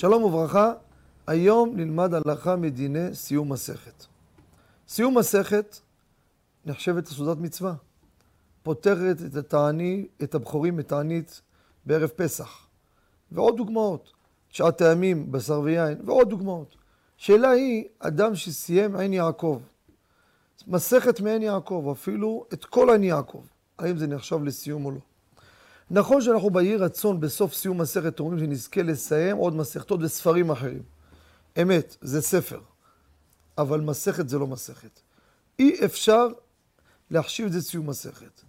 שלום וברכה, היום נלמד הלכה מדיני סיום מסכת. סיום מסכת נחשבת לסעודת מצווה. פותרת את התעני, את הבכורים מתענית בערב פסח. ועוד דוגמאות, תשעת הימים, בשר ויין, ועוד דוגמאות. שאלה היא, אדם שסיים עין יעקב, מסכת מעין יעקב, אפילו את כל עין יעקב, האם זה נחשב לסיום או לא? נכון שאנחנו ביהי רצון בסוף סיום מסכת אומרים שנזכה לסיים עוד מסכתות וספרים אחרים. אמת, זה ספר, אבל מסכת זה לא מסכת. אי אפשר להחשיב את זה סיום מסכת.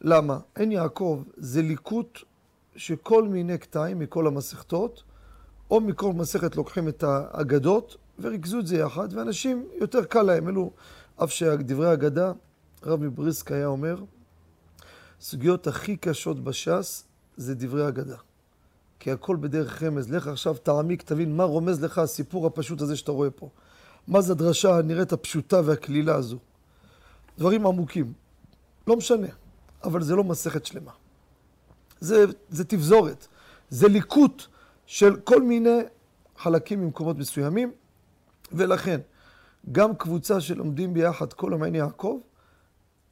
למה? עין יעקב זה ליקוט של כל מיני קטעים מכל המסכתות, או מכל מסכת לוקחים את האגדות וריכזו את זה יחד, ואנשים יותר קל להם, אלו, אף שדברי אגדה, רב מבריסק היה אומר, הסוגיות הכי קשות בש"ס זה דברי אגדה. כי הכל בדרך רמז. לך עכשיו תעמיק, תבין מה רומז לך הסיפור הפשוט הזה שאתה רואה פה. מה זה הדרשה הנראית הפשוטה והקלילה הזו. דברים עמוקים. לא משנה, אבל זה לא מסכת שלמה. זה, זה תבזורת, זה ליקוט של כל מיני חלקים ממקומות מסוימים, ולכן גם קבוצה שלומדים ביחד כל המעין יעקב,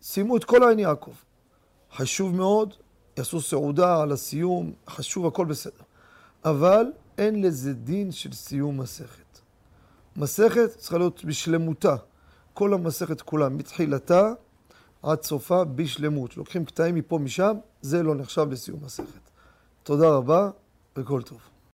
סיימו את כל העין יעקב. חשוב מאוד, יעשו סעודה על הסיום, חשוב, הכל בסדר. אבל אין לזה דין של סיום מסכת. מסכת צריכה להיות בשלמותה. כל המסכת כולה, מתחילתה עד סופה, בשלמות. לוקחים קטעים מפה משם, זה לא נחשב לסיום מסכת. תודה רבה וכל טוב.